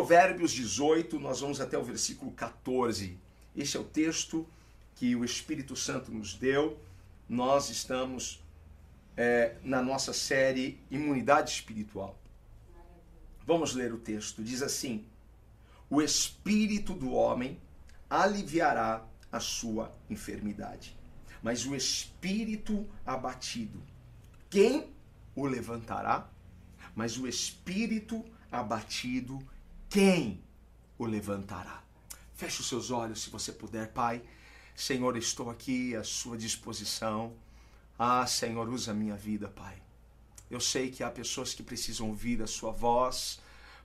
Provérbios 18, nós vamos até o versículo 14. Este é o texto que o Espírito Santo nos deu. Nós estamos é, na nossa série Imunidade Espiritual. Vamos ler o texto. Diz assim: O espírito do homem aliviará a sua enfermidade, mas o espírito abatido, quem o levantará? Mas o espírito abatido, quem o levantará? Feche os seus olhos se você puder, Pai. Senhor, estou aqui à sua disposição. Ah, Senhor, usa a minha vida, Pai. Eu sei que há pessoas que precisam ouvir a sua voz,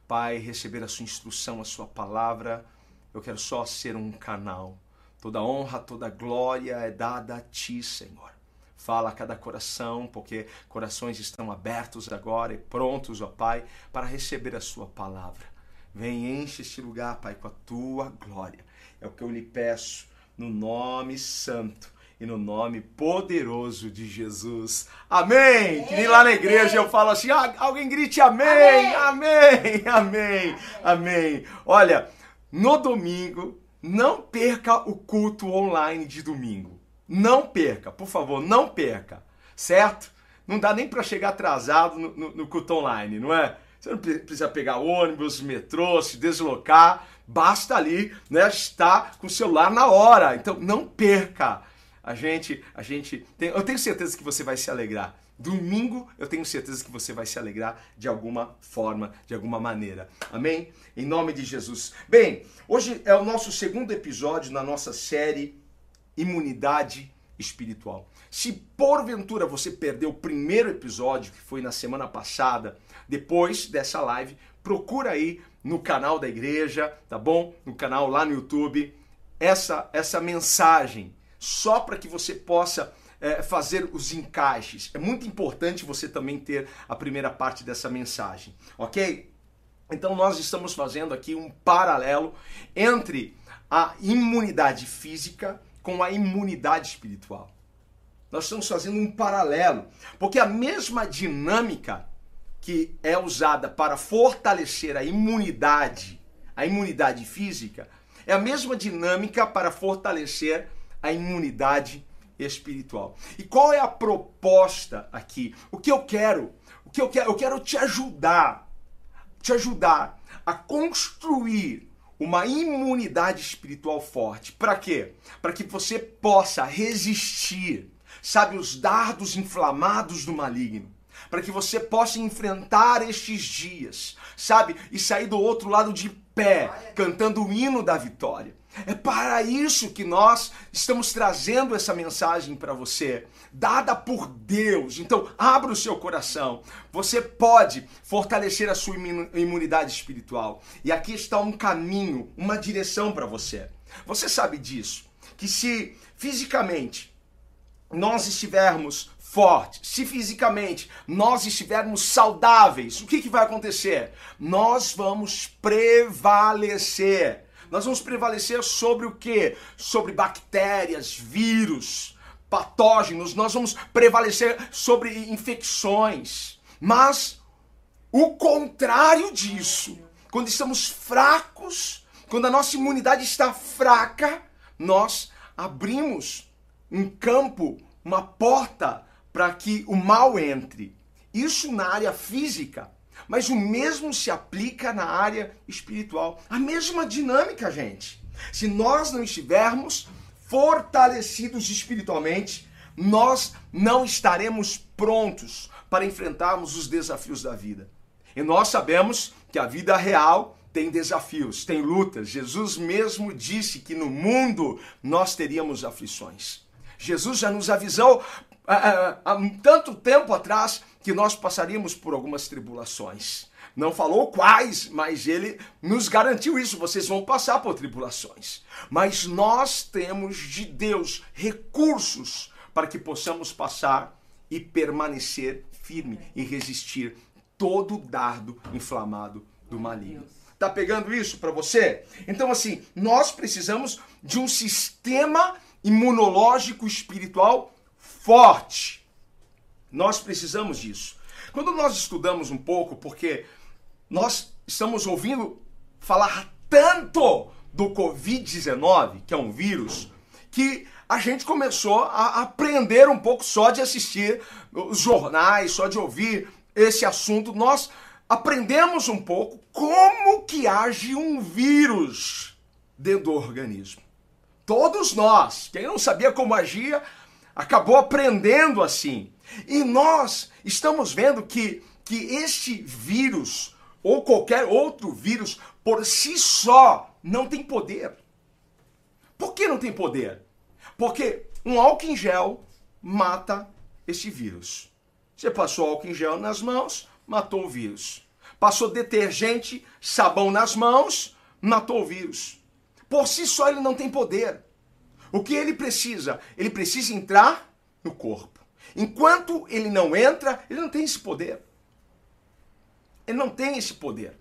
Pai, receber a sua instrução, a sua palavra. Eu quero só ser um canal. Toda honra, toda glória é dada a ti, Senhor. Fala a cada coração, porque corações estão abertos agora e prontos, ó Pai, para receber a sua palavra. Vem, enche este lugar, Pai, com a tua glória. É o que eu lhe peço, no nome santo e no nome poderoso de Jesus. Amém! Que nem lá na igreja eu falo assim, ah, alguém grite amém, amém, amém, amém, amém. Olha, no domingo, não perca o culto online de domingo. Não perca, por favor, não perca, certo? Não dá nem para chegar atrasado no, no, no culto online, não é? Você não precisa pegar ônibus, metrô, se deslocar, basta ali, né, estar com o celular na hora. Então não perca. A gente, a gente, tem, eu tenho certeza que você vai se alegrar. Domingo, eu tenho certeza que você vai se alegrar de alguma forma, de alguma maneira. Amém? Em nome de Jesus. Bem, hoje é o nosso segundo episódio na nossa série Imunidade Espiritual. Se porventura você perdeu o primeiro episódio, que foi na semana passada, depois dessa live, procura aí no canal da igreja, tá bom? No canal lá no YouTube, essa, essa mensagem, só para que você possa é, fazer os encaixes. É muito importante você também ter a primeira parte dessa mensagem, ok? Então nós estamos fazendo aqui um paralelo entre a imunidade física com a imunidade espiritual. Nós estamos fazendo um paralelo, porque a mesma dinâmica que é usada para fortalecer a imunidade, a imunidade física, é a mesma dinâmica para fortalecer a imunidade espiritual. E qual é a proposta aqui? O que eu quero? O que eu quero? Eu quero te ajudar, te ajudar a construir uma imunidade espiritual forte. Para quê? Para que você possa resistir, sabe, os dardos inflamados do maligno para que você possa enfrentar estes dias, sabe? E sair do outro lado de pé, cantando o hino da vitória. É para isso que nós estamos trazendo essa mensagem para você, dada por Deus. Então, abra o seu coração. Você pode fortalecer a sua imunidade espiritual. E aqui está um caminho, uma direção para você. Você sabe disso, que se fisicamente nós estivermos forte, se fisicamente nós estivermos saudáveis, o que, que vai acontecer? Nós vamos prevalecer. Nós vamos prevalecer sobre o que? Sobre bactérias, vírus, patógenos, nós vamos prevalecer sobre infecções. Mas o contrário disso, quando estamos fracos, quando a nossa imunidade está fraca, nós abrimos um campo, uma porta para que o mal entre. Isso na área física, mas o mesmo se aplica na área espiritual. A mesma dinâmica, gente. Se nós não estivermos fortalecidos espiritualmente, nós não estaremos prontos para enfrentarmos os desafios da vida. E nós sabemos que a vida real tem desafios, tem lutas. Jesus mesmo disse que no mundo nós teríamos aflições. Jesus já nos avisou há, há tanto tempo atrás que nós passaríamos por algumas tribulações. Não falou quais, mas ele nos garantiu isso. Vocês vão passar por tribulações. Mas nós temos de Deus recursos para que possamos passar e permanecer firme e resistir todo dardo inflamado do maligno. Tá pegando isso para você? Então assim, nós precisamos de um sistema imunológico espiritual forte. Nós precisamos disso. Quando nós estudamos um pouco, porque nós estamos ouvindo falar tanto do Covid-19, que é um vírus, que a gente começou a aprender um pouco só de assistir os jornais, só de ouvir esse assunto. Nós aprendemos um pouco como que age um vírus dentro do organismo. Todos nós, quem não sabia como agia, acabou aprendendo assim. E nós estamos vendo que, que este vírus, ou qualquer outro vírus, por si só, não tem poder. Por que não tem poder? Porque um álcool em gel mata esse vírus. Você passou álcool em gel nas mãos, matou o vírus. Passou detergente, sabão nas mãos, matou o vírus. Por si só ele não tem poder. O que ele precisa? Ele precisa entrar no corpo. Enquanto ele não entra, ele não tem esse poder. Ele não tem esse poder.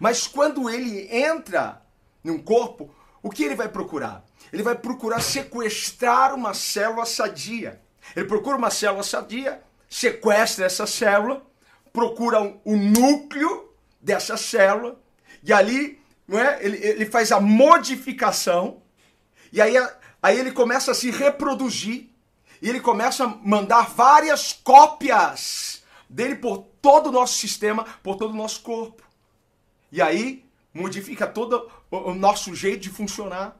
Mas quando ele entra num corpo, o que ele vai procurar? Ele vai procurar sequestrar uma célula sadia. Ele procura uma célula sadia, sequestra essa célula, procura o um, um núcleo dessa célula, e ali não é, ele, ele faz a modificação, e aí, aí ele começa a se reproduzir, e ele começa a mandar várias cópias dele por todo o nosso sistema, por todo o nosso corpo. E aí modifica todo o nosso jeito de funcionar.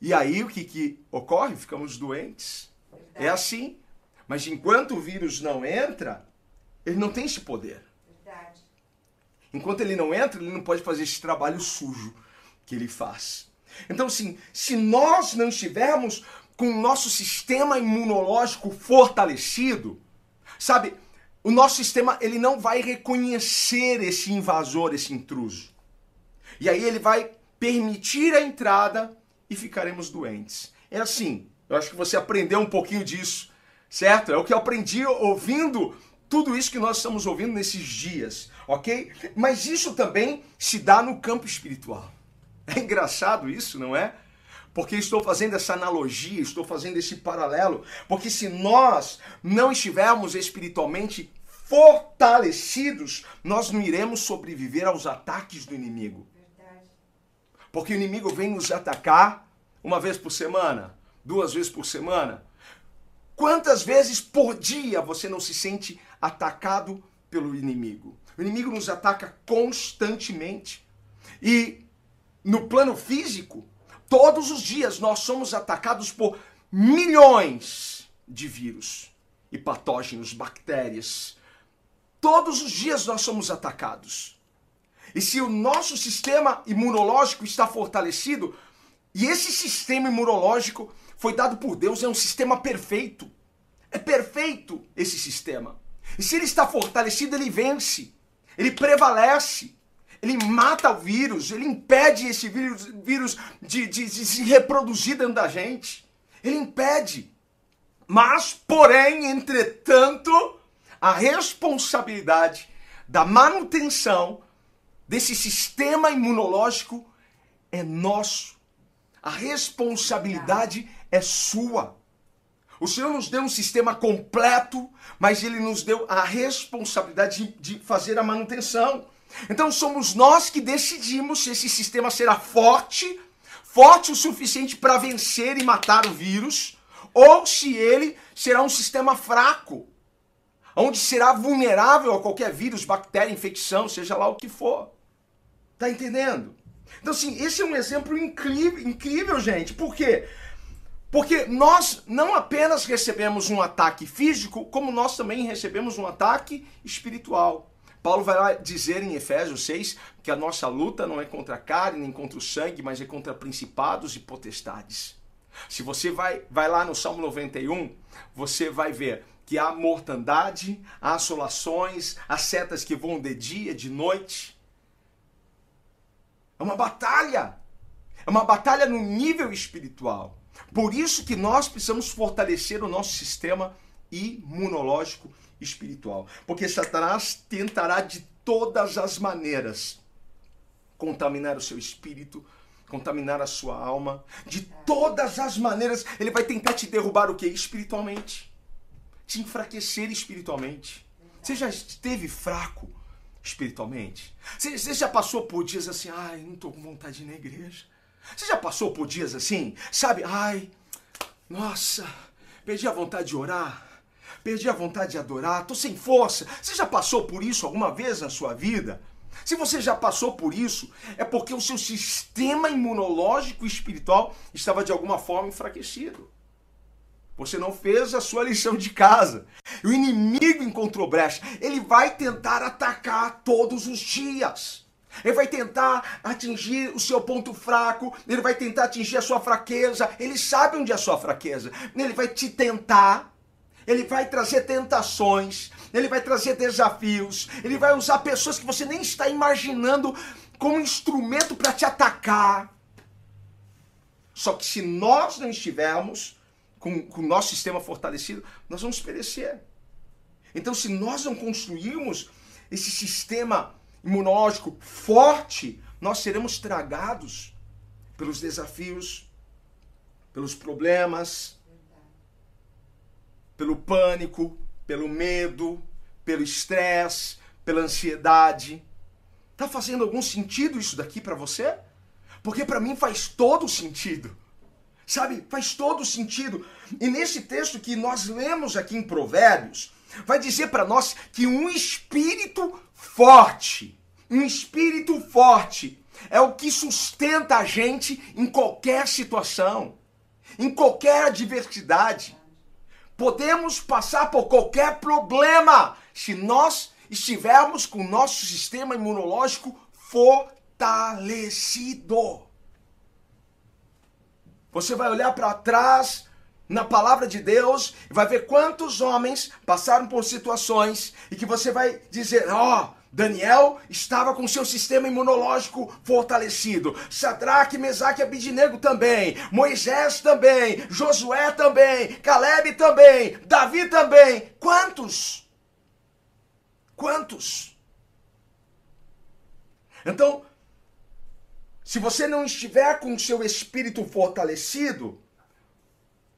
E aí o que, que ocorre? Ficamos doentes. Verdade. É assim. Mas enquanto o vírus não entra, ele não tem esse poder. Enquanto ele não entra, ele não pode fazer esse trabalho sujo que ele faz. Então, assim, se nós não estivermos com o nosso sistema imunológico fortalecido, sabe, o nosso sistema ele não vai reconhecer esse invasor, esse intruso. E aí ele vai permitir a entrada e ficaremos doentes. É assim. Eu acho que você aprendeu um pouquinho disso, certo? É o que eu aprendi ouvindo tudo isso que nós estamos ouvindo nesses dias, ok? Mas isso também se dá no campo espiritual. É engraçado isso, não é? Porque estou fazendo essa analogia, estou fazendo esse paralelo, porque se nós não estivermos espiritualmente fortalecidos, nós não iremos sobreviver aos ataques do inimigo. Porque o inimigo vem nos atacar uma vez por semana, duas vezes por semana. Quantas vezes por dia você não se sente atacado pelo inimigo? O inimigo nos ataca constantemente. E no plano físico, Todos os dias nós somos atacados por milhões de vírus e patógenos, bactérias. Todos os dias nós somos atacados. E se o nosso sistema imunológico está fortalecido, e esse sistema imunológico foi dado por Deus, é um sistema perfeito. É perfeito esse sistema. E se ele está fortalecido, ele vence, ele prevalece. Ele mata o vírus, ele impede esse vírus, vírus de, de, de se reproduzir dentro da gente. Ele impede. Mas, porém, entretanto, a responsabilidade da manutenção desse sistema imunológico é nosso. A responsabilidade é sua. O Senhor nos deu um sistema completo, mas Ele nos deu a responsabilidade de, de fazer a manutenção. Então somos nós que decidimos se esse sistema será forte, forte o suficiente para vencer e matar o vírus, ou se ele será um sistema fraco, onde será vulnerável a qualquer vírus, bactéria, infecção, seja lá o que for. Tá entendendo? Então, assim, esse é um exemplo incrível, incrível, gente. Por quê? Nós não apenas recebemos um ataque físico, como nós também recebemos um ataque espiritual. Paulo vai dizer em Efésios 6 que a nossa luta não é contra a carne nem contra o sangue, mas é contra principados e potestades. Se você vai, vai lá no Salmo 91, você vai ver que há mortandade, há assolações, há setas que vão de dia, de noite. É uma batalha. É uma batalha no nível espiritual. Por isso que nós precisamos fortalecer o nosso sistema imunológico espiritual. Porque Satanás tentará de todas as maneiras contaminar o seu espírito, contaminar a sua alma. De todas as maneiras, ele vai tentar te derrubar o que? Espiritualmente. Te enfraquecer espiritualmente. Você já esteve fraco, espiritualmente? Você, já passou por dias assim, ai, não estou com vontade de ir na igreja? Você já passou por dias assim, sabe? Ai, nossa, perdi a vontade de orar. Perdi a vontade de adorar, tô sem força. Você já passou por isso alguma vez na sua vida? Se você já passou por isso, é porque o seu sistema imunológico e espiritual estava de alguma forma enfraquecido. Você não fez a sua lição de casa. O inimigo encontrou brecha. Ele vai tentar atacar todos os dias. Ele vai tentar atingir o seu ponto fraco, ele vai tentar atingir a sua fraqueza. Ele sabe onde é a sua fraqueza. Ele vai te tentar ele vai trazer tentações, ele vai trazer desafios, ele vai usar pessoas que você nem está imaginando como instrumento para te atacar. Só que se nós não estivermos com, o nosso sistema fortalecido, nós vamos perecer. Então, se nós não construirmos esse sistema imunológico forte, nós seremos tragados pelos desafios, pelos problemas, pelo pânico, pelo medo, pelo estresse, pela ansiedade. Tá fazendo algum sentido isso daqui para você? Porque para mim faz todo sentido. Sabe? Faz todo sentido. E nesse texto que nós lemos aqui em Provérbios, vai dizer para nós que um espírito forte, um espírito forte é o que sustenta a gente em qualquer situação, em qualquer adversidade. Podemos passar por qualquer problema se nós estivermos com o nosso sistema imunológico fortalecido. Você vai olhar para trás na palavra de Deus e vai ver quantos homens passaram por situações e que você vai dizer: Ó, oh, Daniel estava com seu sistema imunológico fortalecido. Sadraque, Mesaque e Abidinego também. Moisés também. Josué também. Caleb também. Davi também. Quantos? Quantos? Então, se você não estiver com o seu espírito fortalecido,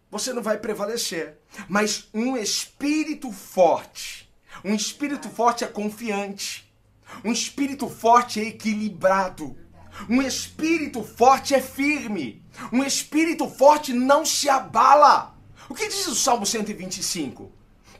você não vai prevalecer. Mas um espírito forte, um espírito forte é confiante. Um espírito forte é equilibrado. Um espírito forte é firme. Um espírito forte não se abala. O que diz o Salmo 125?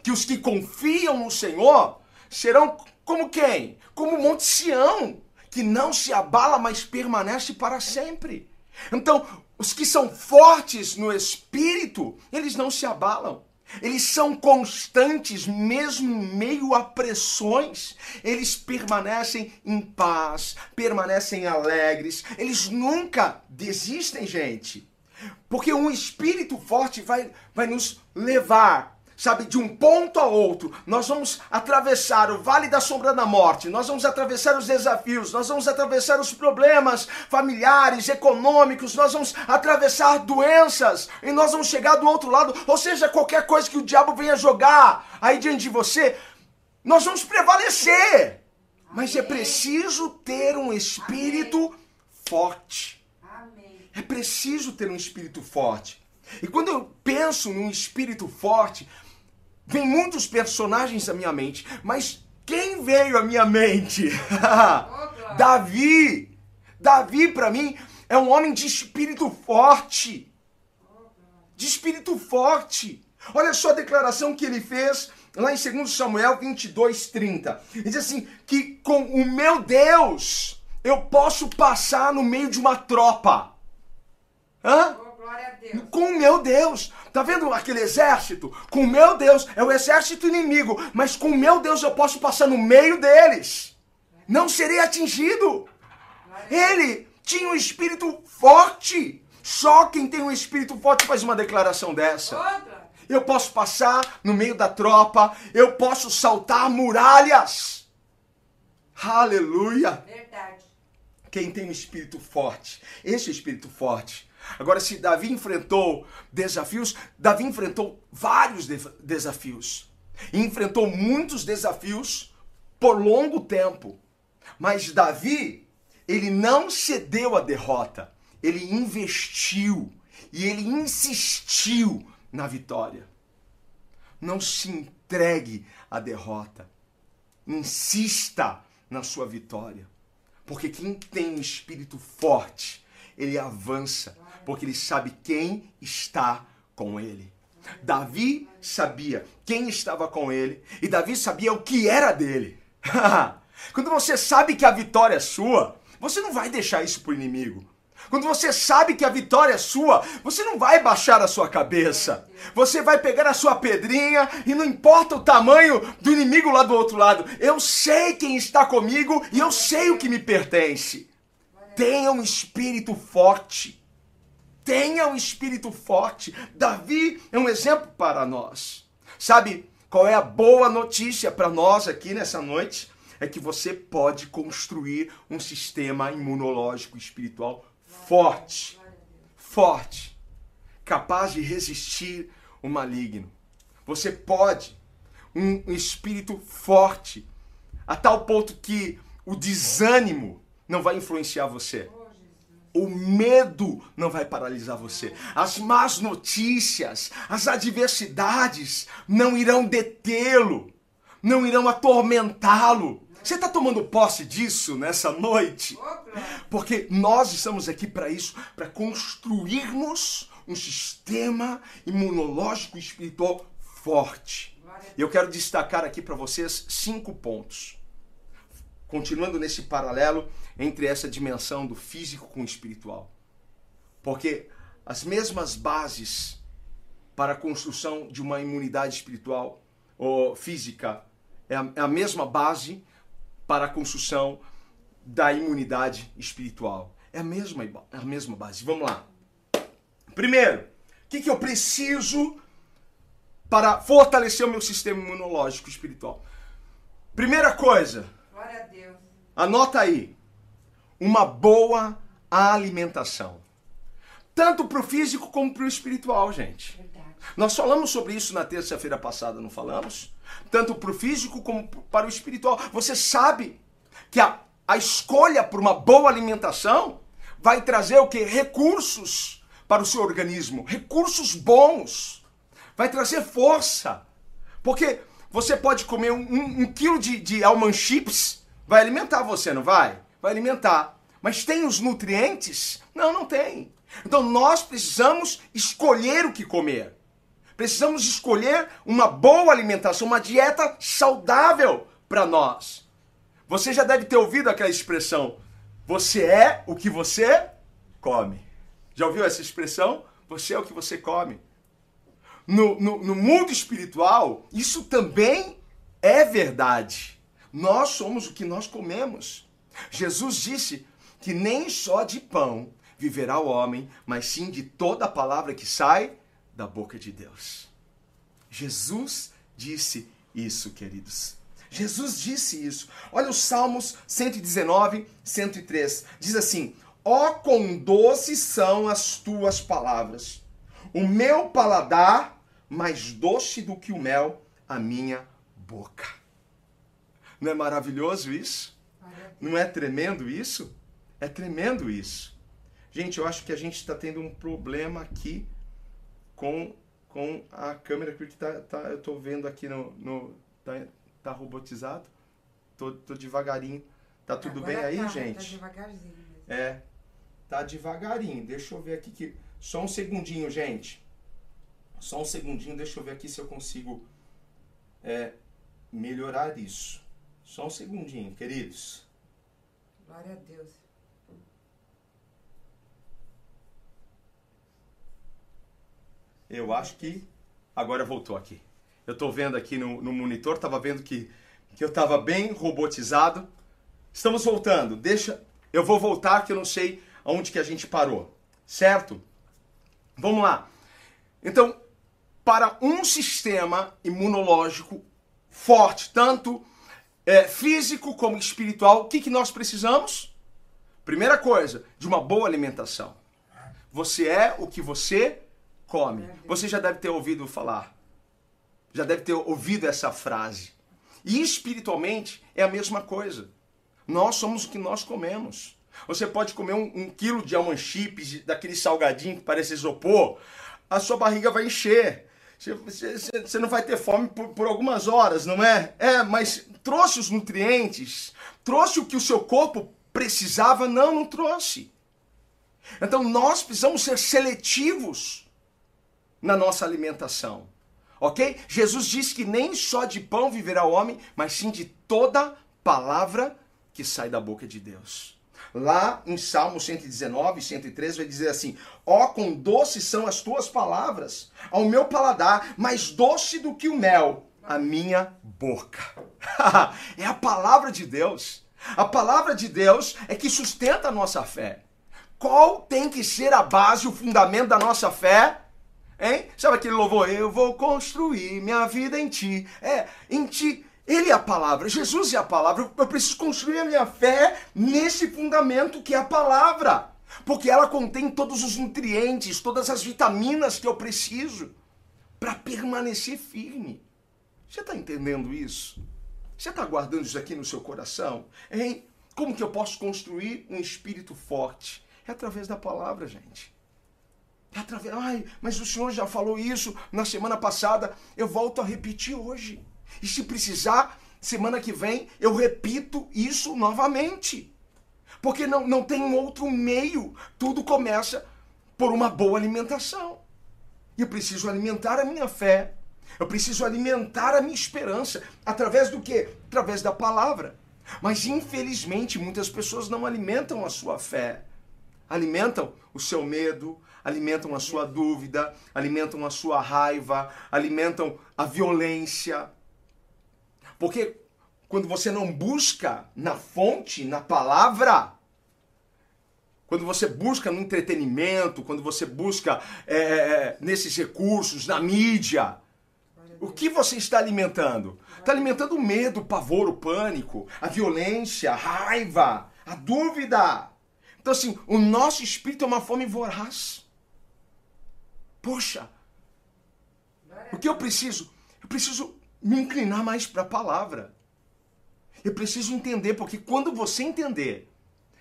Que os que confiam no Senhor serão como quem? Como o Monte Sião, que não se abala, mas permanece para sempre. Então, os que são fortes no espírito, eles não se abalam. Eles são constantes, mesmo em meio a pressões. Eles permanecem em paz, permanecem alegres. Eles nunca desistem, gente. Porque um espírito forte vai, vai nos levar sabe, de um ponto a outro. Nós vamos atravessar o vale da sombra da morte, nós vamos atravessar os desafios, nós vamos atravessar os problemas familiares, econômicos, nós vamos atravessar doenças e nós vamos chegar do outro lado. Ou seja, qualquer coisa que o diabo venha jogar aí diante de você, nós vamos prevalecer. Mas é preciso ter um espírito forte. É preciso ter um espírito forte. E quando eu penso num espírito forte, Vem muitos personagens à minha mente, mas quem veio à minha mente? Davi. Davi, para mim, é um homem de espírito forte. De espírito forte. Olha só a declaração que ele fez lá em 2 Samuel 22, 30. Ele diz assim: que com o meu Deus eu posso passar no meio de uma tropa. Hã? Com o meu Deus. Tá vendo aquele exército? Com o meu Deus, é o exército inimigo, mas com o meu Deus eu posso passar no meio deles. Não serei atingido. Ele tinha um espírito forte. Só quem tem um espírito forte faz uma declaração dessa. Eu posso passar no meio da tropa, eu posso saltar muralhas. Aleluia. Verdade. Quem tem um espírito forte, esse espírito forte, Agora, se Davi enfrentou desafios, Davi enfrentou vários de desafios. E enfrentou muitos desafios por longo tempo. Mas Davi, ele não cedeu à derrota. Ele investiu e ele insistiu na vitória. Não se entregue à derrota. Insista na sua vitória. Porque quem tem espírito forte, ele avança, porque ele sabe quem está com ele. Davi sabia quem estava com ele e Davi sabia o que era dele. Quando você sabe que a vitória é sua, você não vai deixar isso para o inimigo. Quando você sabe que a vitória é sua, você não vai baixar a sua cabeça. Você vai pegar a sua pedrinha e não importa o tamanho do inimigo lá do outro lado. Eu sei quem está comigo e eu sei o que me pertence. Tenha um espírito forte. Tenha um espírito forte. Davi é um exemplo para nós. Sabe qual é a boa notícia para nós aqui nessa noite? É que você pode construir um sistema imunológico espiritual forte, forte, capaz de resistir o maligno. Você pode, um, espírito forte, a tal ponto que o desânimo não vai influenciar você. O medo não vai paralisar você. As más notícias, as adversidades não irão detê-lo, não irão atormentá-lo. Você está tomando posse disso nessa noite? Porque nós estamos aqui para isso, para construirmos um sistema imunológico e espiritual forte. Eu quero destacar aqui para vocês cinco pontos. Continuando nesse paralelo entre essa dimensão do físico com o espiritual. Porque as mesmas bases para a construção de uma imunidade espiritual ou física é a, é a mesma base para a construção da imunidade espiritual. É a mesma, é a mesma base. Vamos lá. Primeiro, o que, que eu preciso para fortalecer o meu sistema imunológico espiritual? Primeira coisa. Glória a Deus. Anota aí. Uma boa alimentação. Tanto para o físico como para o espiritual, gente. Verdade. Nós falamos sobre isso na terça-feira passada, não falamos? Tanto para o físico como para o espiritual. Você sabe que a, a escolha por uma boa alimentação vai trazer o que? Recursos para o seu organismo. Recursos bons. Vai trazer força. Porque você pode comer um, um, um quilo de, de almond chips, vai alimentar você, não vai? Vai alimentar. Mas tem os nutrientes? Não, não tem. Então nós precisamos escolher o que comer. Precisamos escolher uma boa alimentação, uma dieta saudável para nós. Você já deve ter ouvido aquela expressão: você é o que você come. Já ouviu essa expressão? Você é o que você come. No, no, no mundo espiritual, isso também é verdade. Nós somos o que nós comemos. Jesus disse que nem só de pão viverá o homem, mas sim de toda a palavra que sai da boca de Deus. Jesus disse isso, queridos. Jesus disse isso. Olha os Salmos 119, 103. Diz assim: Ó oh, quão doces são as tuas palavras. O meu paladar mais doce do que o mel, a minha boca. Não é maravilhoso isso? Não é tremendo isso? É tremendo isso. Gente, eu acho que a gente está tendo um problema aqui com, com a câmera, porque tá, tá, eu estou vendo aqui no. no tá, tá robotizado. Tô, tô devagarinho. Tá tudo Agora bem aí, tá, gente? Tá devagarzinho. mesmo. É. Tá devagarinho. Deixa eu ver aqui que. Só um segundinho, gente. Só um segundinho, deixa eu ver aqui se eu consigo é, melhorar isso. Só um segundinho, queridos. Glória a Deus. Eu acho que agora voltou aqui. Eu estou vendo aqui no, no monitor, estava vendo que, que eu estava bem robotizado. Estamos voltando. Deixa, eu vou voltar que eu não sei aonde que a gente parou, certo? Vamos lá. Então, para um sistema imunológico forte, tanto é, físico como espiritual, o que, que nós precisamos? Primeira coisa, de uma boa alimentação. Você é o que você come. Você já deve ter ouvido falar. Já deve ter ouvido essa frase. E espiritualmente é a mesma coisa. Nós somos o que nós comemos. Você pode comer um, um quilo de almond chips, daquele salgadinho que parece isopor, a sua barriga vai encher. Você não vai ter fome por, por, algumas horas, não é? É, mas trouxe os nutrientes, trouxe o que o seu corpo precisava? Não, não trouxe. Então nós precisamos ser seletivos na nossa alimentação. Ok? Jesus disse que nem só de pão viverá o homem, mas sim de toda palavra que sai da boca de Deus. Lá em Salmo 119, 103, vai dizer assim: Ó, oh, quão doces são as tuas palavras ao meu paladar, mais doce do que o mel, a minha boca. é a palavra de Deus. A palavra de Deus é que sustenta a nossa fé. Qual tem que ser a base, o fundamento da nossa fé? Hein? Sabe aquele louvor? Eu vou construir minha vida em ti. É, em ti. Ele é a palavra, Jesus é a palavra. Eu preciso construir a minha fé nesse fundamento que é a palavra. Porque ela contém todos os nutrientes, todas as vitaminas que eu preciso para permanecer firme. Você está entendendo isso? Você está guardando isso aqui no seu coração? Hein? Como que eu posso construir um espírito forte? É através da palavra, gente. É através. Ai, mas o Senhor já falou isso na semana passada. Eu volto a repetir hoje. E se precisar, semana que vem, eu repito isso novamente. Porque não, não tem outro meio. Tudo começa por uma boa alimentação. E eu preciso alimentar a minha fé. Eu preciso alimentar a minha esperança. Através do quê? Através da palavra. Mas infelizmente muitas pessoas não alimentam a sua fé. Alimentam o seu medo, alimentam a sua dúvida, alimentam a sua raiva, alimentam a violência. Porque quando você não busca na fonte, na palavra, quando você busca no entretenimento, quando você busca é, é, é nesses recursos, na mídia, o que você está alimentando? Está alimentando o medo, o pavor, o pânico, a violência, a raiva, a dúvida. Então, assim, o nosso espírito é uma fome voraz. Poxa, o que eu preciso? Eu preciso me inclinar mais para a palavra. Eu preciso entender, porque quando você entender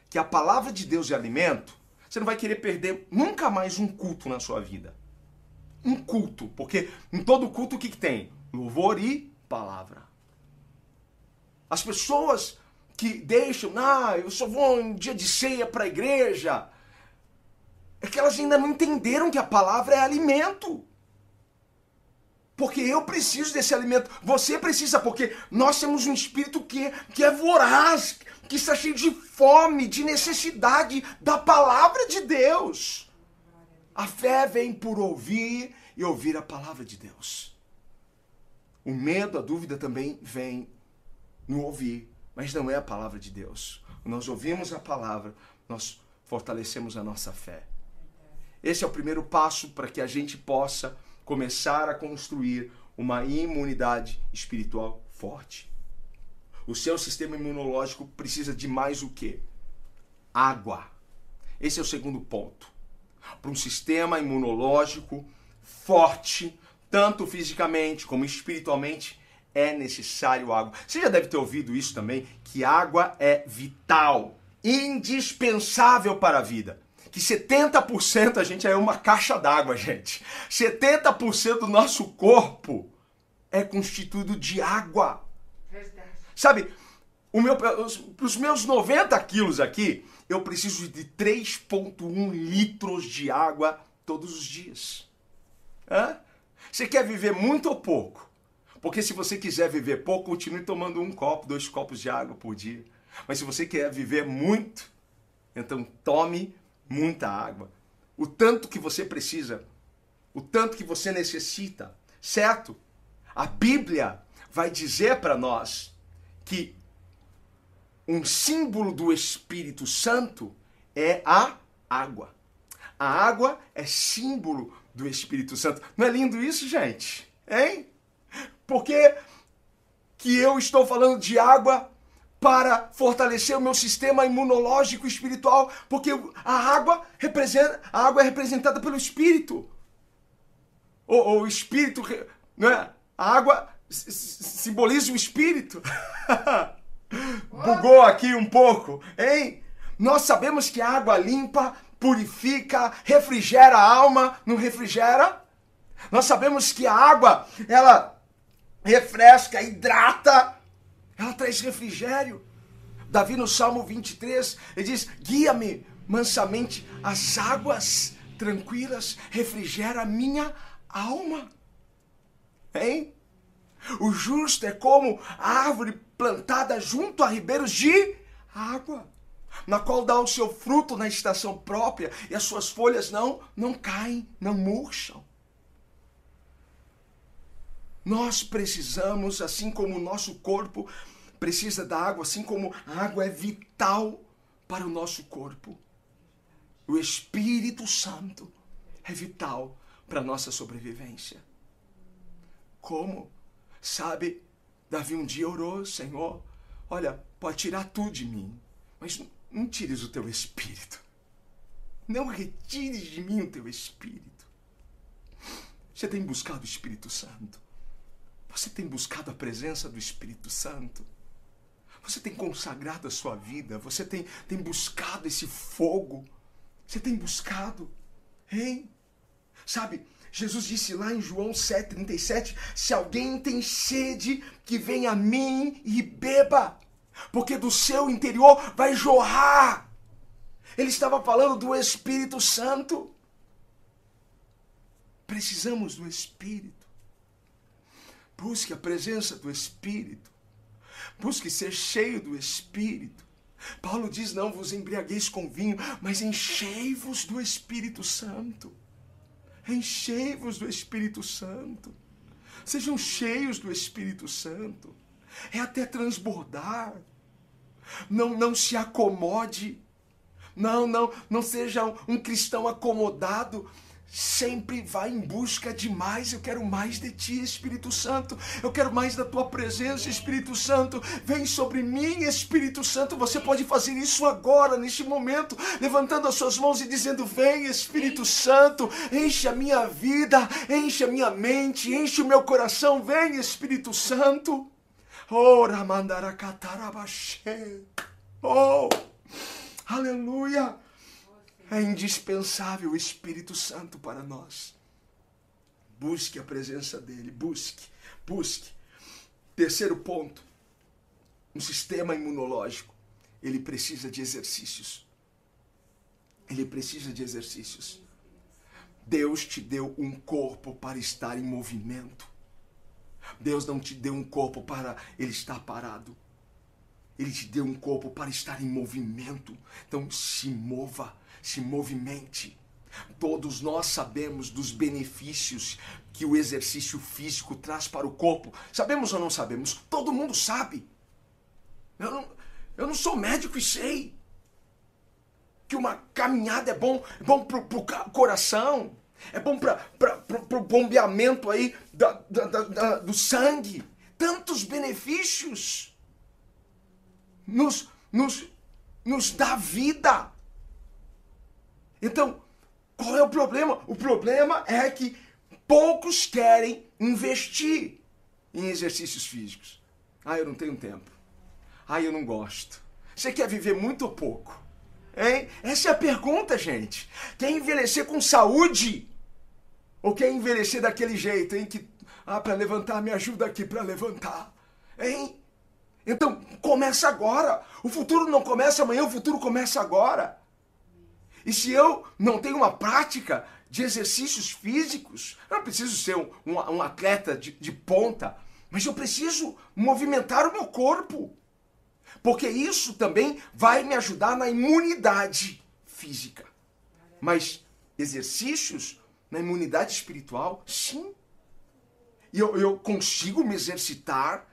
que a palavra de Deus é alimento, você não vai querer perder nunca mais um culto na sua vida. Um culto, porque em todo culto o que, que tem? Louvor e palavra. As pessoas que deixam, ah, eu só vou um dia de ceia para a igreja, é que elas ainda não entenderam que a palavra é alimento. Porque eu preciso desse alimento. Você precisa, porque nós temos um espírito que, que é voraz, que está cheio de fome, de necessidade da palavra de Deus. A fé vem por ouvir e ouvir a palavra de Deus. O medo, a dúvida também vem no ouvir, mas não é a palavra de Deus. Nós ouvimos a palavra, nós fortalecemos a nossa fé. Esse é o primeiro passo para que a gente possa começar a construir uma imunidade espiritual forte. O seu sistema imunológico precisa de mais o que? Água. Esse é o segundo ponto. Para um sistema imunológico forte, tanto fisicamente como espiritualmente, é necessário água. Você já deve ter ouvido isso também, que água é vital, indispensável para a vida que 70% a gente é uma caixa d'água, gente. 70% do nosso corpo é constituído de água. Verdade. Sabe, o meu, para os meus 90 quilos aqui, eu preciso de 3,1 litros de água todos os dias. Hã? Você quer viver muito ou pouco? Porque se você quiser viver pouco, continue tomando um copo, dois copos de água por dia. Mas se você quer viver muito, então tome muita água, o tanto que você precisa, o tanto que você necessita, certo? A Bíblia vai dizer para nós que um símbolo do Espírito Santo é a água. A água é símbolo do Espírito Santo. Não é lindo isso, gente? Hein? Porque que eu estou falando de água para fortalecer o meu sistema imunológico espiritual, porque a água representa, a água é representada pelo espírito. O, o espírito, né? A água simboliza o espírito. Bugou aqui um pouco, hein? Nós sabemos que a água limpa, purifica, refrigera a alma, não refrigera? Nós sabemos que a água, ela refresca, hidrata, ela traz refrigério. Davi no Salmo 23, ele diz: Guia-me mansamente as águas tranquilas, refrigera a minha alma. Hein? O justo é como a árvore plantada junto a ribeiros de água, na qual dá o seu fruto na estação própria e as suas folhas não não caem, não murcham. Nós precisamos, assim como o nosso corpo precisa da água, assim como a água é vital para o nosso corpo. O Espírito Santo é vital para a nossa sobrevivência. Como? Sabe, Davi um dia orou, Senhor, olha, pode tirar tudo de mim, mas não tires o teu espírito. Não retires de mim o teu espírito. Você tem buscado o Espírito Santo? Você tem buscado a presença do Espírito Santo? Você tem consagrado a sua vida? Você tem, tem buscado esse fogo? Você tem buscado? Hein? Sabe, Jesus disse lá em João 7,37: Se alguém tem sede, que venha a mim e beba, porque do seu interior vai jorrar. Ele estava falando do Espírito Santo. Precisamos do Espírito. Busque a presença do Espírito. Busque ser cheio do Espírito. Paulo diz: Não vos embriagueis com vinho, mas enchei-vos do Espírito Santo. Enchei-vos do Espírito Santo. Sejam cheios do Espírito Santo. É até transbordar. Não, não se acomode. Não, não, não seja um, cristão acomodado sempre vai em busca de mais. Eu quero mais de ti, Espírito Santo. Eu quero mais da tua presença, Espírito Santo. Vem sobre mim, Espírito Santo. Você pode fazer isso agora, neste momento, levantando as suas mãos e dizendo: Vem, Espírito Santo, enche a minha vida, enche a minha mente, enche o meu coração. Vem, Espírito Santo. Ora, mandaracatarabaxê. Oh, aleluia. É indispensável o Espírito Santo para nós. Busque a presença dele, busque, busque. Terceiro ponto: um sistema imunológico. Ele precisa de exercícios. Ele precisa de exercícios. Deus te deu um corpo para estar em movimento. Deus não te deu um corpo para ele estar parado. Ele te deu um corpo para estar em movimento. Então se mova se movimente. Todos nós sabemos dos benefícios que o exercício físico traz para o corpo. Sabemos ou não sabemos? Todo mundo sabe. Eu não, eu não sou médico e sei que uma caminhada é bom, é bom para o coração, é bom para o bombeamento aí da, da, da, do sangue. Tantos benefícios nos, nos, nos dá vida. Então, qual é o problema? O problema é que poucos querem investir em exercícios físicos. Ah, eu não tenho tempo. Ah, eu não gosto. Você quer viver muito ou pouco? Hein? Essa é a pergunta, gente. Quer envelhecer com saúde? Ou quer envelhecer daquele jeito, hein? Que, ah, para levantar, me ajuda aqui para levantar. Hein? Então, começa agora. O futuro não começa amanhã, o futuro começa agora. E se eu não tenho uma prática de exercícios físicos, eu não preciso ser um, um, um atleta de, de ponta, mas eu preciso movimentar o meu corpo. Porque isso também vai me ajudar na imunidade física. Mas exercícios na imunidade espiritual, sim. E eu, eu consigo me exercitar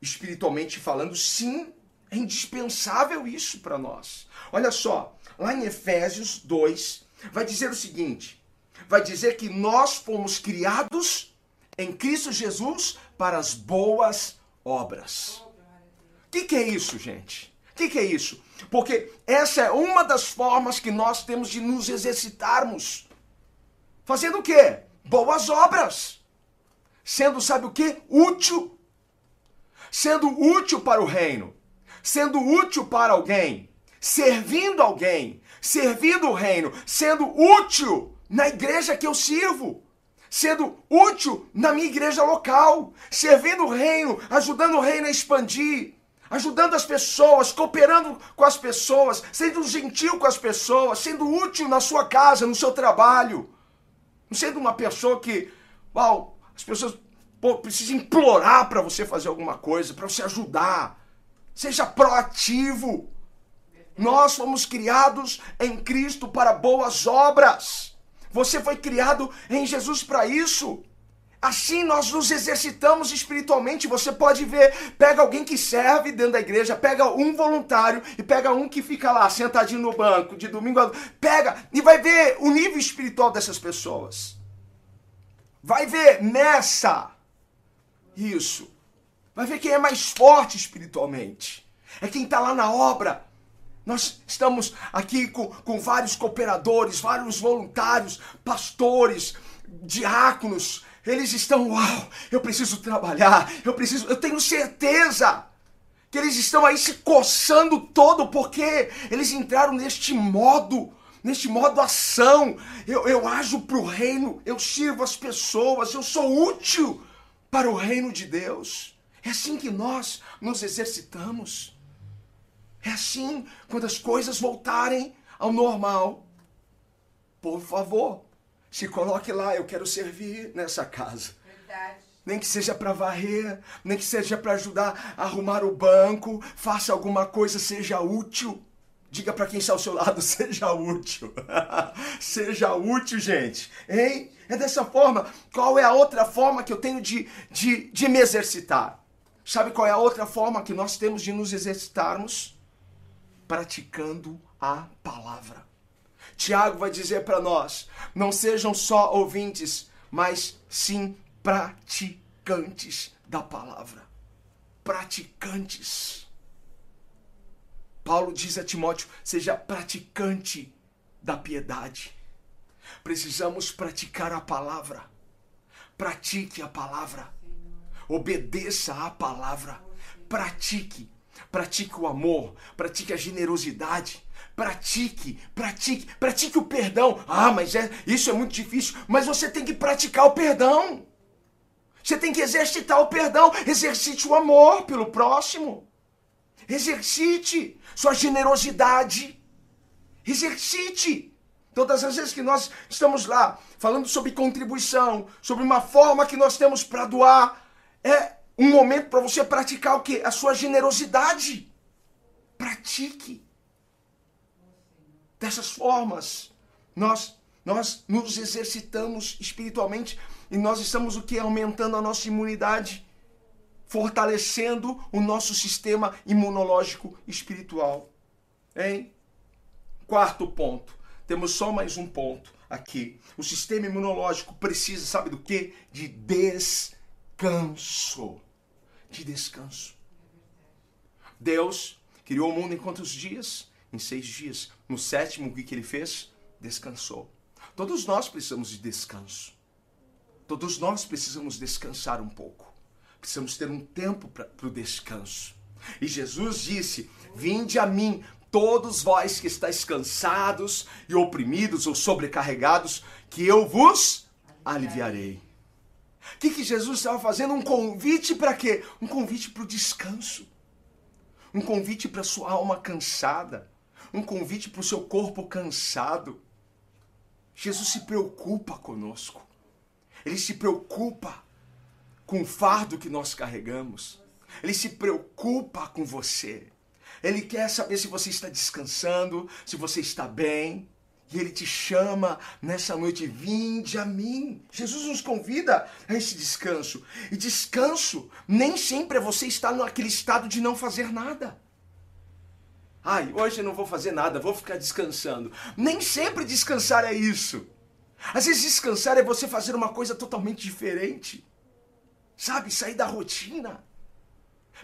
espiritualmente falando, sim. É indispensável isso para nós. Olha só, lá em Efésios 2, vai dizer o seguinte: vai dizer que nós fomos criados em Cristo Jesus para as boas obras. O que, que, é isso, gente? O que, que é isso? Porque essa é uma das formas que nós temos de nos exercitarmos. Fazendo o quê? Boas obras. Sendo, sabe o que? Útil. Sendo útil para o reino. Sendo útil para alguém servindo alguém, servindo o reino, sendo útil na igreja que eu sirvo, sendo útil na minha igreja local, servindo o reino, ajudando o reino a expandir, ajudando as pessoas, cooperando com as pessoas, sendo gentil com as pessoas, sendo útil na sua casa, no seu trabalho. Não sendo uma pessoa que, uau, as pessoas pô, precisam implorar para você fazer alguma coisa, para você ajudar. Seja proativo. Nós fomos criados em Cristo para boas obras. Você foi criado em Jesus para isso. Assim nós nos exercitamos espiritualmente. Você pode ver, pega alguém que serve dentro da igreja, pega um voluntário e pega um que fica lá sentadinho no banco de domingo a pega e vai ver o nível espiritual dessas pessoas. Vai ver nessa isso. Vai ver quem é mais forte espiritualmente. É quem está lá na obra. Nós estamos aqui com, com vários cooperadores, vários voluntários, pastores, diáconos. Eles estão, uau, eu preciso trabalhar, eu preciso, eu tenho certeza que eles estão aí se coçando todo porque eles entraram neste modo, neste modo ação. Eu, eu ajo para o reino, eu sirvo as pessoas, eu sou útil para o reino de Deus. É assim que nós nos exercitamos. É assim quando as coisas voltarem ao normal. Por favor, se coloque lá, eu quero servir nessa casa. Verdade. Nem que seja para varrer, nem que seja para ajudar a arrumar o banco, faça alguma coisa, seja útil. Diga para quem está ao seu lado, seja útil. seja útil, gente. Hein? É dessa forma. Qual é a outra forma que eu tenho de, de, de me exercitar? Sabe qual é a outra forma que nós temos de nos exercitarmos? Praticando a palavra. Tiago vai dizer para nós: não sejam só ouvintes, mas sim praticantes da palavra. Praticantes. Paulo diz a Timóteo: seja praticante da piedade. Precisamos praticar a palavra. Pratique a palavra. Obedeça a palavra. Pratique. Pratique o amor. Pratique a generosidade. Pratique, pratique, pratique o perdão. Ah, mas é, isso é muito difícil. Mas você tem que praticar o perdão. Você tem que exercitar o perdão. Exercite o amor pelo próximo. Exercite sua generosidade. Exercite. Todas as vezes que nós estamos lá falando sobre contribuição, sobre uma forma que nós temos para doar, é um momento para você praticar o que? A sua generosidade. Pratique. Dessas formas, nós nós nos exercitamos espiritualmente e nós estamos o que aumentando a nossa imunidade, fortalecendo o nosso sistema imunológico espiritual. Hein? Quarto ponto. Temos só mais um ponto aqui. O sistema imunológico precisa, sabe do que? De descanso. De descanso. Deus criou o mundo em quantos dias? Em seis dias. No sétimo, o que, ele fez? Descansou. Todos nós precisamos de descanso. Todos nós precisamos descansar um pouco. Precisamos ter um tempo para o descanso. E Jesus disse: Vinde a mim, todos vós que estáis cansados e oprimidos ou sobrecarregados, que eu vos aliviarei. O que, que Jesus estava fazendo? Um convite para quê? Um convite para o descanso. Um convite para sua alma cansada. Um convite para o seu corpo cansado. Jesus se preocupa conosco. Ele se preocupa com o fardo que nós carregamos. Ele se preocupa com você. Ele quer saber se você está descansando, se você está bem. E ele te chama nessa noite, vinde a mim. Jesus nos convida a esse descanso. E descanso nem sempre é você estar naquele estado de não fazer nada. Ai, hoje eu não vou fazer nada, vou ficar descansando. Nem sempre descansar é isso. Às vezes descansar é você fazer uma coisa totalmente diferente. Sabe, sair da rotina.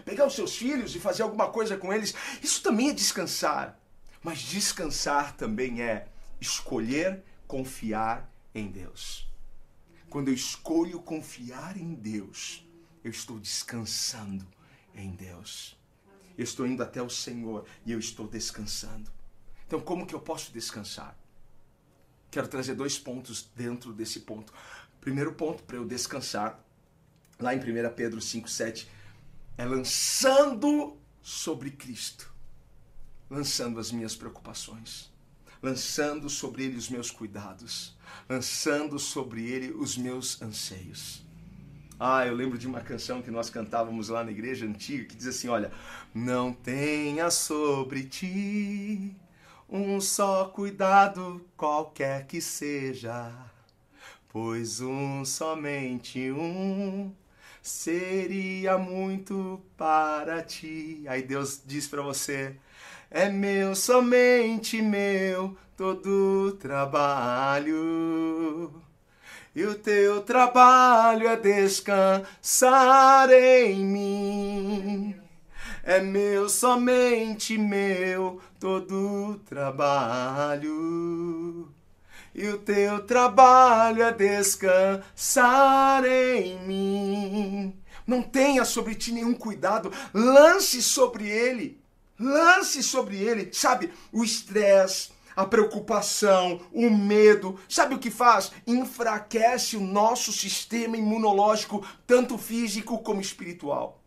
Pegar os seus filhos e fazer alguma coisa com eles, isso também é descansar. Mas descansar também é escolher confiar em Deus. Quando eu escolho confiar em Deus, eu estou descansando em Deus. Eu estou indo até o Senhor e eu estou descansando. Então, como que eu posso descansar? Quero trazer dois pontos dentro desse ponto. Primeiro ponto para eu descansar, lá em 1 Pedro 5,7, é lançando sobre Cristo, lançando as minhas preocupações, lançando sobre Ele os meus cuidados, lançando sobre Ele os meus anseios. Ah, eu lembro de uma canção que nós cantávamos lá na igreja antiga que diz assim: Olha, não tenha sobre ti um só cuidado, qualquer que seja, pois um somente um seria muito para ti. Aí Deus diz para você: É meu, somente meu, todo trabalho e o teu trabalho é descansar em mim. É meu, somente meu, todo trabalho. E o teu trabalho é descansar em mim. Não tenha sobre ti nenhum cuidado, lance sobre ele, lance sobre ele, sabe, o estresse, a preocupação, o medo, sabe o que faz? Enfraquece o nosso sistema imunológico, tanto físico como espiritual.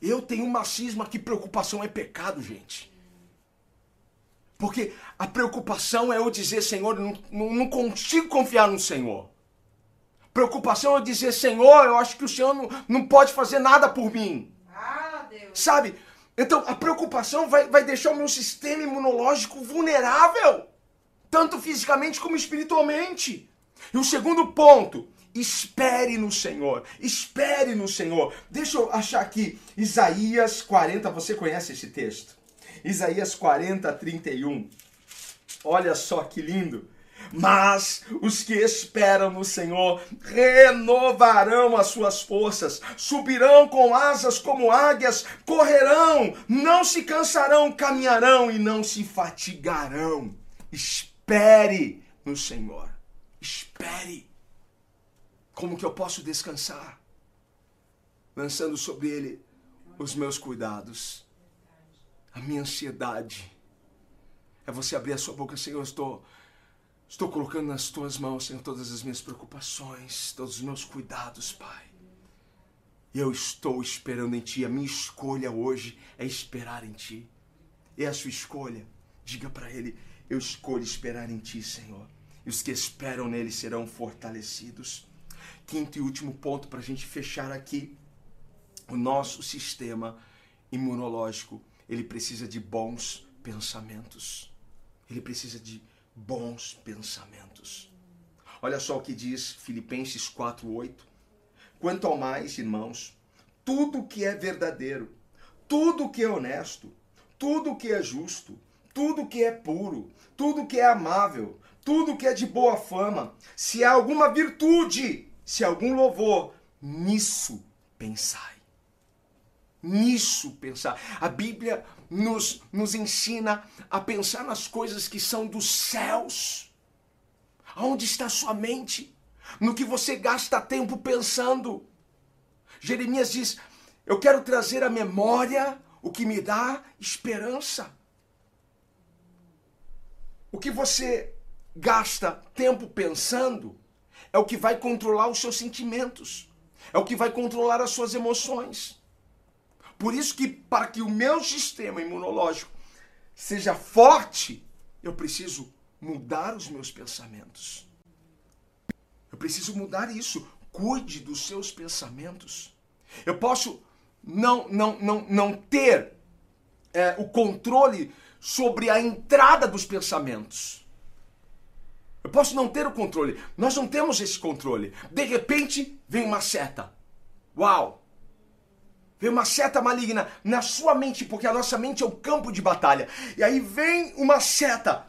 Eu tenho uma cisma que preocupação é pecado, gente. Porque a preocupação é eu dizer, Senhor, não, não consigo confiar no Senhor. Preocupação é eu dizer, Senhor, eu acho que o Senhor não, não pode fazer nada por mim. Sabe? Então a preocupação vai, vai deixar o meu sistema imunológico vulnerável, tanto fisicamente como espiritualmente. E o segundo ponto, espere no Senhor, espere no Senhor. Deixa eu achar aqui, Isaías 40, você conhece esse texto? Isaías 40, 31. Olha só que lindo. Mas os que esperam no Senhor renovarão as suas forças, subirão com asas como águias, correrão, não se cansarão, caminharão e não se fatigarão. Espere no Senhor. Espere. Como que eu posso descansar? Lançando sobre ele os meus cuidados, a minha ansiedade. É você abrir a sua boca, Senhor, eu estou Estou colocando nas tuas mãos, Senhor, todas as minhas preocupações, todos os meus cuidados, Pai. Eu estou esperando em Ti. A minha escolha hoje é esperar em Ti. É a sua escolha. Diga para Ele: Eu escolho esperar em Ti, Senhor. E os que esperam nele serão fortalecidos. Quinto e último ponto para a gente fechar aqui: o nosso sistema imunológico ele precisa de bons pensamentos. Ele precisa de bons pensamentos. Olha só o que diz Filipenses 4:8. Quanto ao mais, irmãos, tudo que é verdadeiro, tudo que é honesto, tudo que é justo, tudo que é puro, tudo que é amável, tudo que é de boa fama, se há alguma virtude, se há algum louvor, nisso pensai. Nisso pensar. A Bíblia nos, nos ensina a pensar nas coisas que são dos céus. Aonde está sua mente? No que você gasta tempo pensando. Jeremias diz: Eu quero trazer à memória o que me dá esperança. O que você gasta tempo pensando é o que vai controlar os seus sentimentos, é o que vai controlar as suas emoções. Por isso que para que o meu sistema imunológico seja forte, eu preciso mudar os meus pensamentos. Eu preciso mudar isso. Cuide dos seus pensamentos. Eu posso não não não não ter é, o controle sobre a entrada dos pensamentos. Eu posso não ter o controle. Nós não temos esse controle. De repente vem uma seta. Uau! Vem uma seta maligna na sua mente, porque a nossa mente é o campo de batalha. E aí vem uma seta.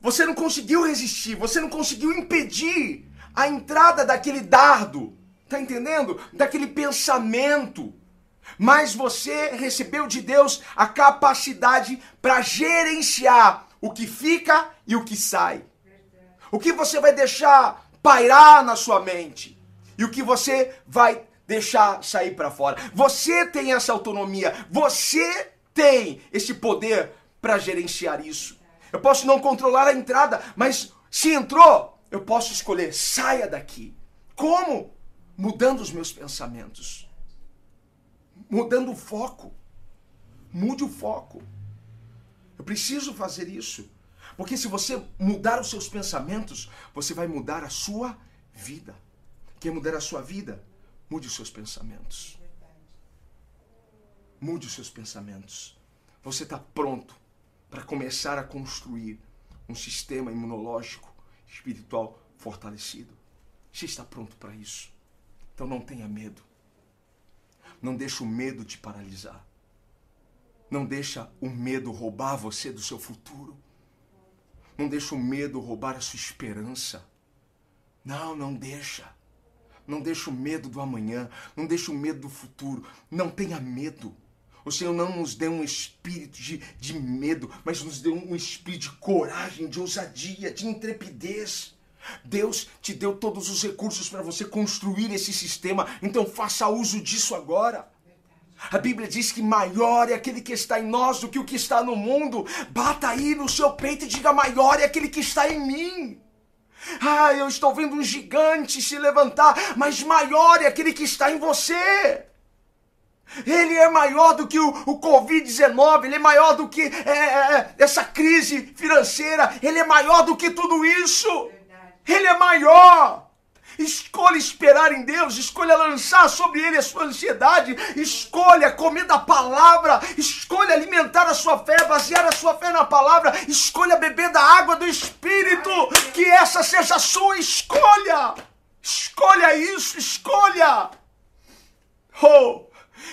Você não conseguiu resistir, você não conseguiu impedir a entrada daquele dardo. Tá entendendo? Daquele pensamento. Mas você recebeu de Deus a capacidade para gerenciar o que fica e o que sai. O que você vai deixar pairar na sua mente e o que você vai deixar sair para fora. Você tem essa autonomia, você tem esse poder para gerenciar isso. Eu posso não controlar a entrada, mas se entrou, Eu posso escolher, saia daqui. Como? Mudando os meus pensamentos. Mudando o foco. Mude o foco. Eu preciso fazer isso. Porque se você mudar os seus pensamentos, você vai mudar a sua vida. Quer mudar a sua vida? Mude os seus pensamentos. Mude os seus pensamentos. Você está pronto para começar a construir um sistema imunológico espiritual fortalecido. Você está pronto para isso. Então não tenha medo. Não deixe o medo te paralisar. Não deixa o medo roubar você do seu futuro. Não deixa o medo roubar a sua esperança. Não, não deixa. Não deixa o medo do amanhã. Não deixa o medo do futuro. Não tenha medo. O Senhor não nos deu um espírito de, de medo, mas nos deu um espírito de coragem, de ousadia, de intrepidez. Deus te deu todos os recursos para você construir esse sistema, então faça uso disso agora. A Bíblia diz que maior é aquele que está em nós do que o que está no mundo. Bata aí no seu peito e diga: maior é aquele que está em mim. Ah, eu estou vendo um gigante se levantar, mas maior é aquele que está em você. Ele é maior do que o, o Covid-19, ele é maior do que é, é, essa crise financeira, ele é maior do que tudo isso. Ele é maior. Escolha esperar em Deus, escolha lançar sobre Ele a sua ansiedade, escolha comer da palavra, escolha alimentar a sua fé, basear a sua fé na palavra, escolha beber da água do Espírito, que essa seja a sua escolha. Escolha isso, escolha. Oh,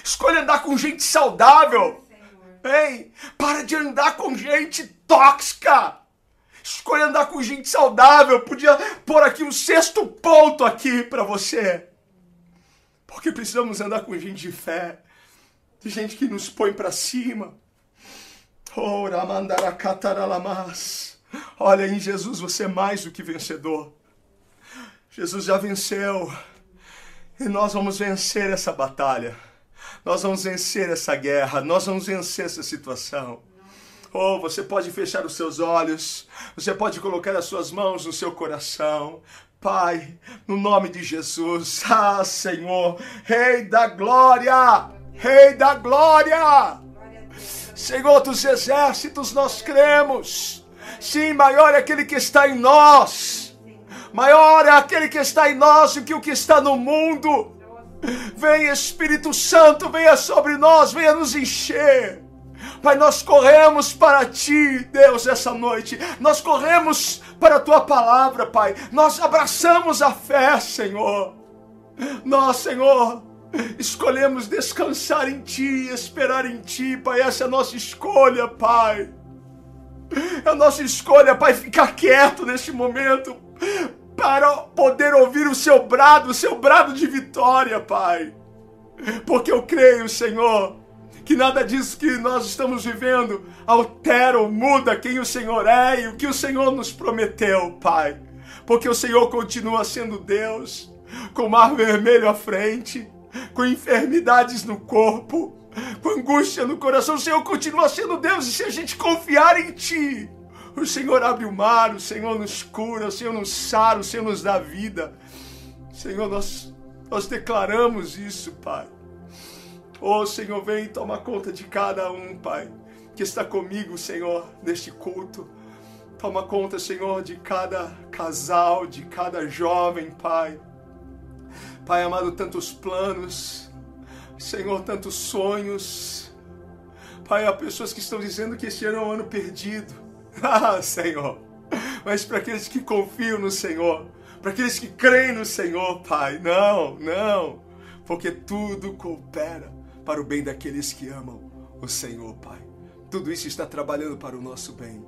escolha andar com gente saudável. Ei, para de andar com gente tóxica. Escolha andar com gente saudável. Podia pôr aqui um sexto ponto aqui para você. Porque precisamos andar com gente de fé. De gente que nos põe para cima. Olha, em Jesus você é mais do que vencedor. Jesus já venceu. E nós vamos vencer essa batalha. Nós vamos vencer essa guerra. Nós vamos vencer essa situação. Oh, você pode fechar os seus olhos, você pode colocar as suas mãos no seu coração. Pai, no nome de Jesus, ah, Senhor, Rei da glória, Rei da glória, Senhor dos exércitos, nós cremos. Sim, maior é aquele que está em nós, maior é aquele que está em nós do que o que está no mundo. Vem Espírito Santo, venha sobre nós, venha nos encher. Pai, nós corremos para ti, Deus, essa noite. Nós corremos para a tua palavra, Pai. Nós abraçamos a fé, Senhor. Nós, Senhor, escolhemos descansar em ti, esperar em ti, Pai. Essa é a nossa escolha, Pai. É a nossa escolha, Pai, ficar quieto neste momento para poder ouvir o seu brado, o seu brado de vitória, Pai. Porque eu creio, Senhor, que nada disso que nós estamos vivendo altera ou muda quem o Senhor é e o que o Senhor nos prometeu, Pai. Porque o Senhor continua sendo Deus, com o mar vermelho à frente, com enfermidades no corpo, com angústia no coração. O Senhor continua sendo Deus e se a gente confiar em Ti, o Senhor abre o mar, o Senhor nos cura, o Senhor nos sara, o Senhor nos dá vida. Senhor, nós, nós declaramos isso, Pai. Oh, Senhor, vem tomar conta de cada um, Pai, que está comigo, Senhor, neste culto. Toma conta, Senhor, de cada casal, de cada jovem, Pai. Pai amado, tantos planos, Senhor, tantos sonhos. Pai, há pessoas que estão dizendo que este ano é um ano perdido. Ah, Senhor. Mas para aqueles que confiam no Senhor, para aqueles que creem no Senhor, Pai, não, não, porque tudo coopera para o bem daqueles que amam o Senhor, Pai. Tudo isso está trabalhando para o nosso bem.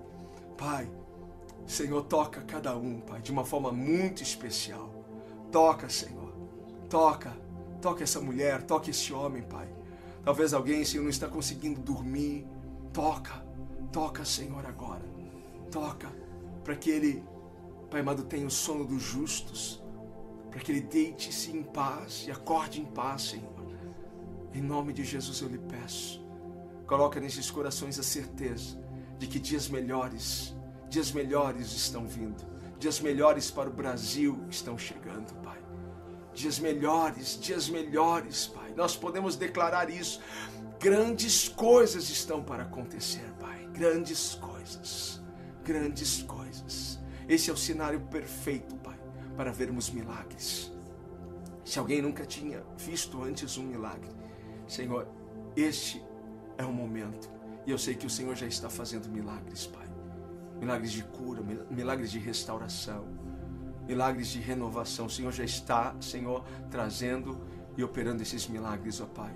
Pai, Senhor, toca cada um, Pai, de uma forma muito especial. Toca, Senhor. Toca. Toca essa mulher, toca esse homem, Pai. Talvez alguém, Senhor, não está conseguindo dormir. Toca. Toca, Senhor, agora. Toca. Para que ele, Pai amado, tenha o sono dos justos. Para que ele deite-se em paz e acorde em paz, Senhor. Em nome de Jesus eu lhe peço. Coloca nesses corações a certeza de que dias melhores, dias melhores estão vindo. Dias melhores para o Brasil estão chegando, Pai. Dias melhores, dias melhores, Pai. Nós podemos declarar isso. Grandes coisas estão para acontecer, Pai. Grandes coisas. Grandes coisas. Esse é o cenário perfeito, Pai, para vermos milagres. Se alguém nunca tinha visto antes um milagre, Senhor, este é o momento. E eu sei que o Senhor já está fazendo milagres, Pai milagres de cura, milagres de restauração, milagres de renovação. O Senhor já está, Senhor, trazendo e operando esses milagres, ó Pai.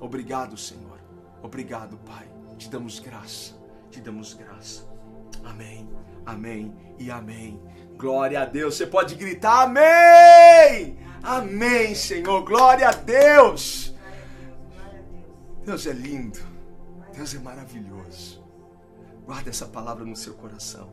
Obrigado, Senhor. Obrigado, Pai. Te damos graça, te damos graça. Amém, amém e amém. Glória a Deus. Você pode gritar amém! Amém, Senhor. Glória a Deus. Deus é lindo. Deus é maravilhoso. Guarda essa palavra no seu coração.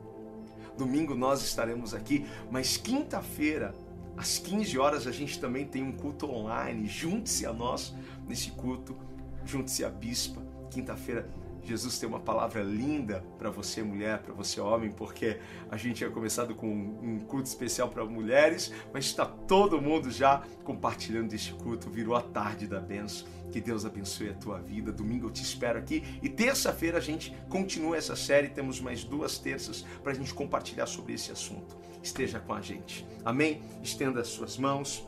Domingo nós estaremos aqui, mas quinta-feira, às 15 horas, a gente também tem um culto online. Junte-se a nós nesse culto, junte-se à bispa. Quinta-feira Jesus tem uma palavra linda para você, mulher, para você, homem, porque a gente tinha começado com um culto especial para mulheres, mas está todo mundo já compartilhando este culto. Virou a tarde da benção. Que Deus abençoe a tua vida. Domingo eu te espero aqui e terça-feira a gente continua essa série. Temos mais duas terças para a gente compartilhar sobre esse assunto. Esteja com a gente. Amém? Estenda as suas mãos.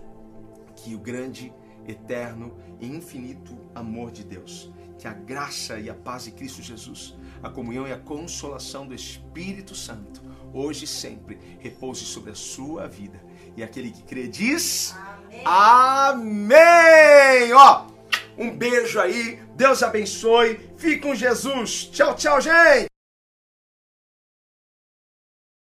Que o grande, eterno e infinito amor de Deus que a graça e a paz de Cristo Jesus, a comunhão e a consolação do Espírito Santo, hoje e sempre, repouse sobre a sua vida. E aquele que crê diz: Amém! Amém! Ó, um beijo aí, Deus abençoe, fique com Jesus. Tchau, tchau, gente!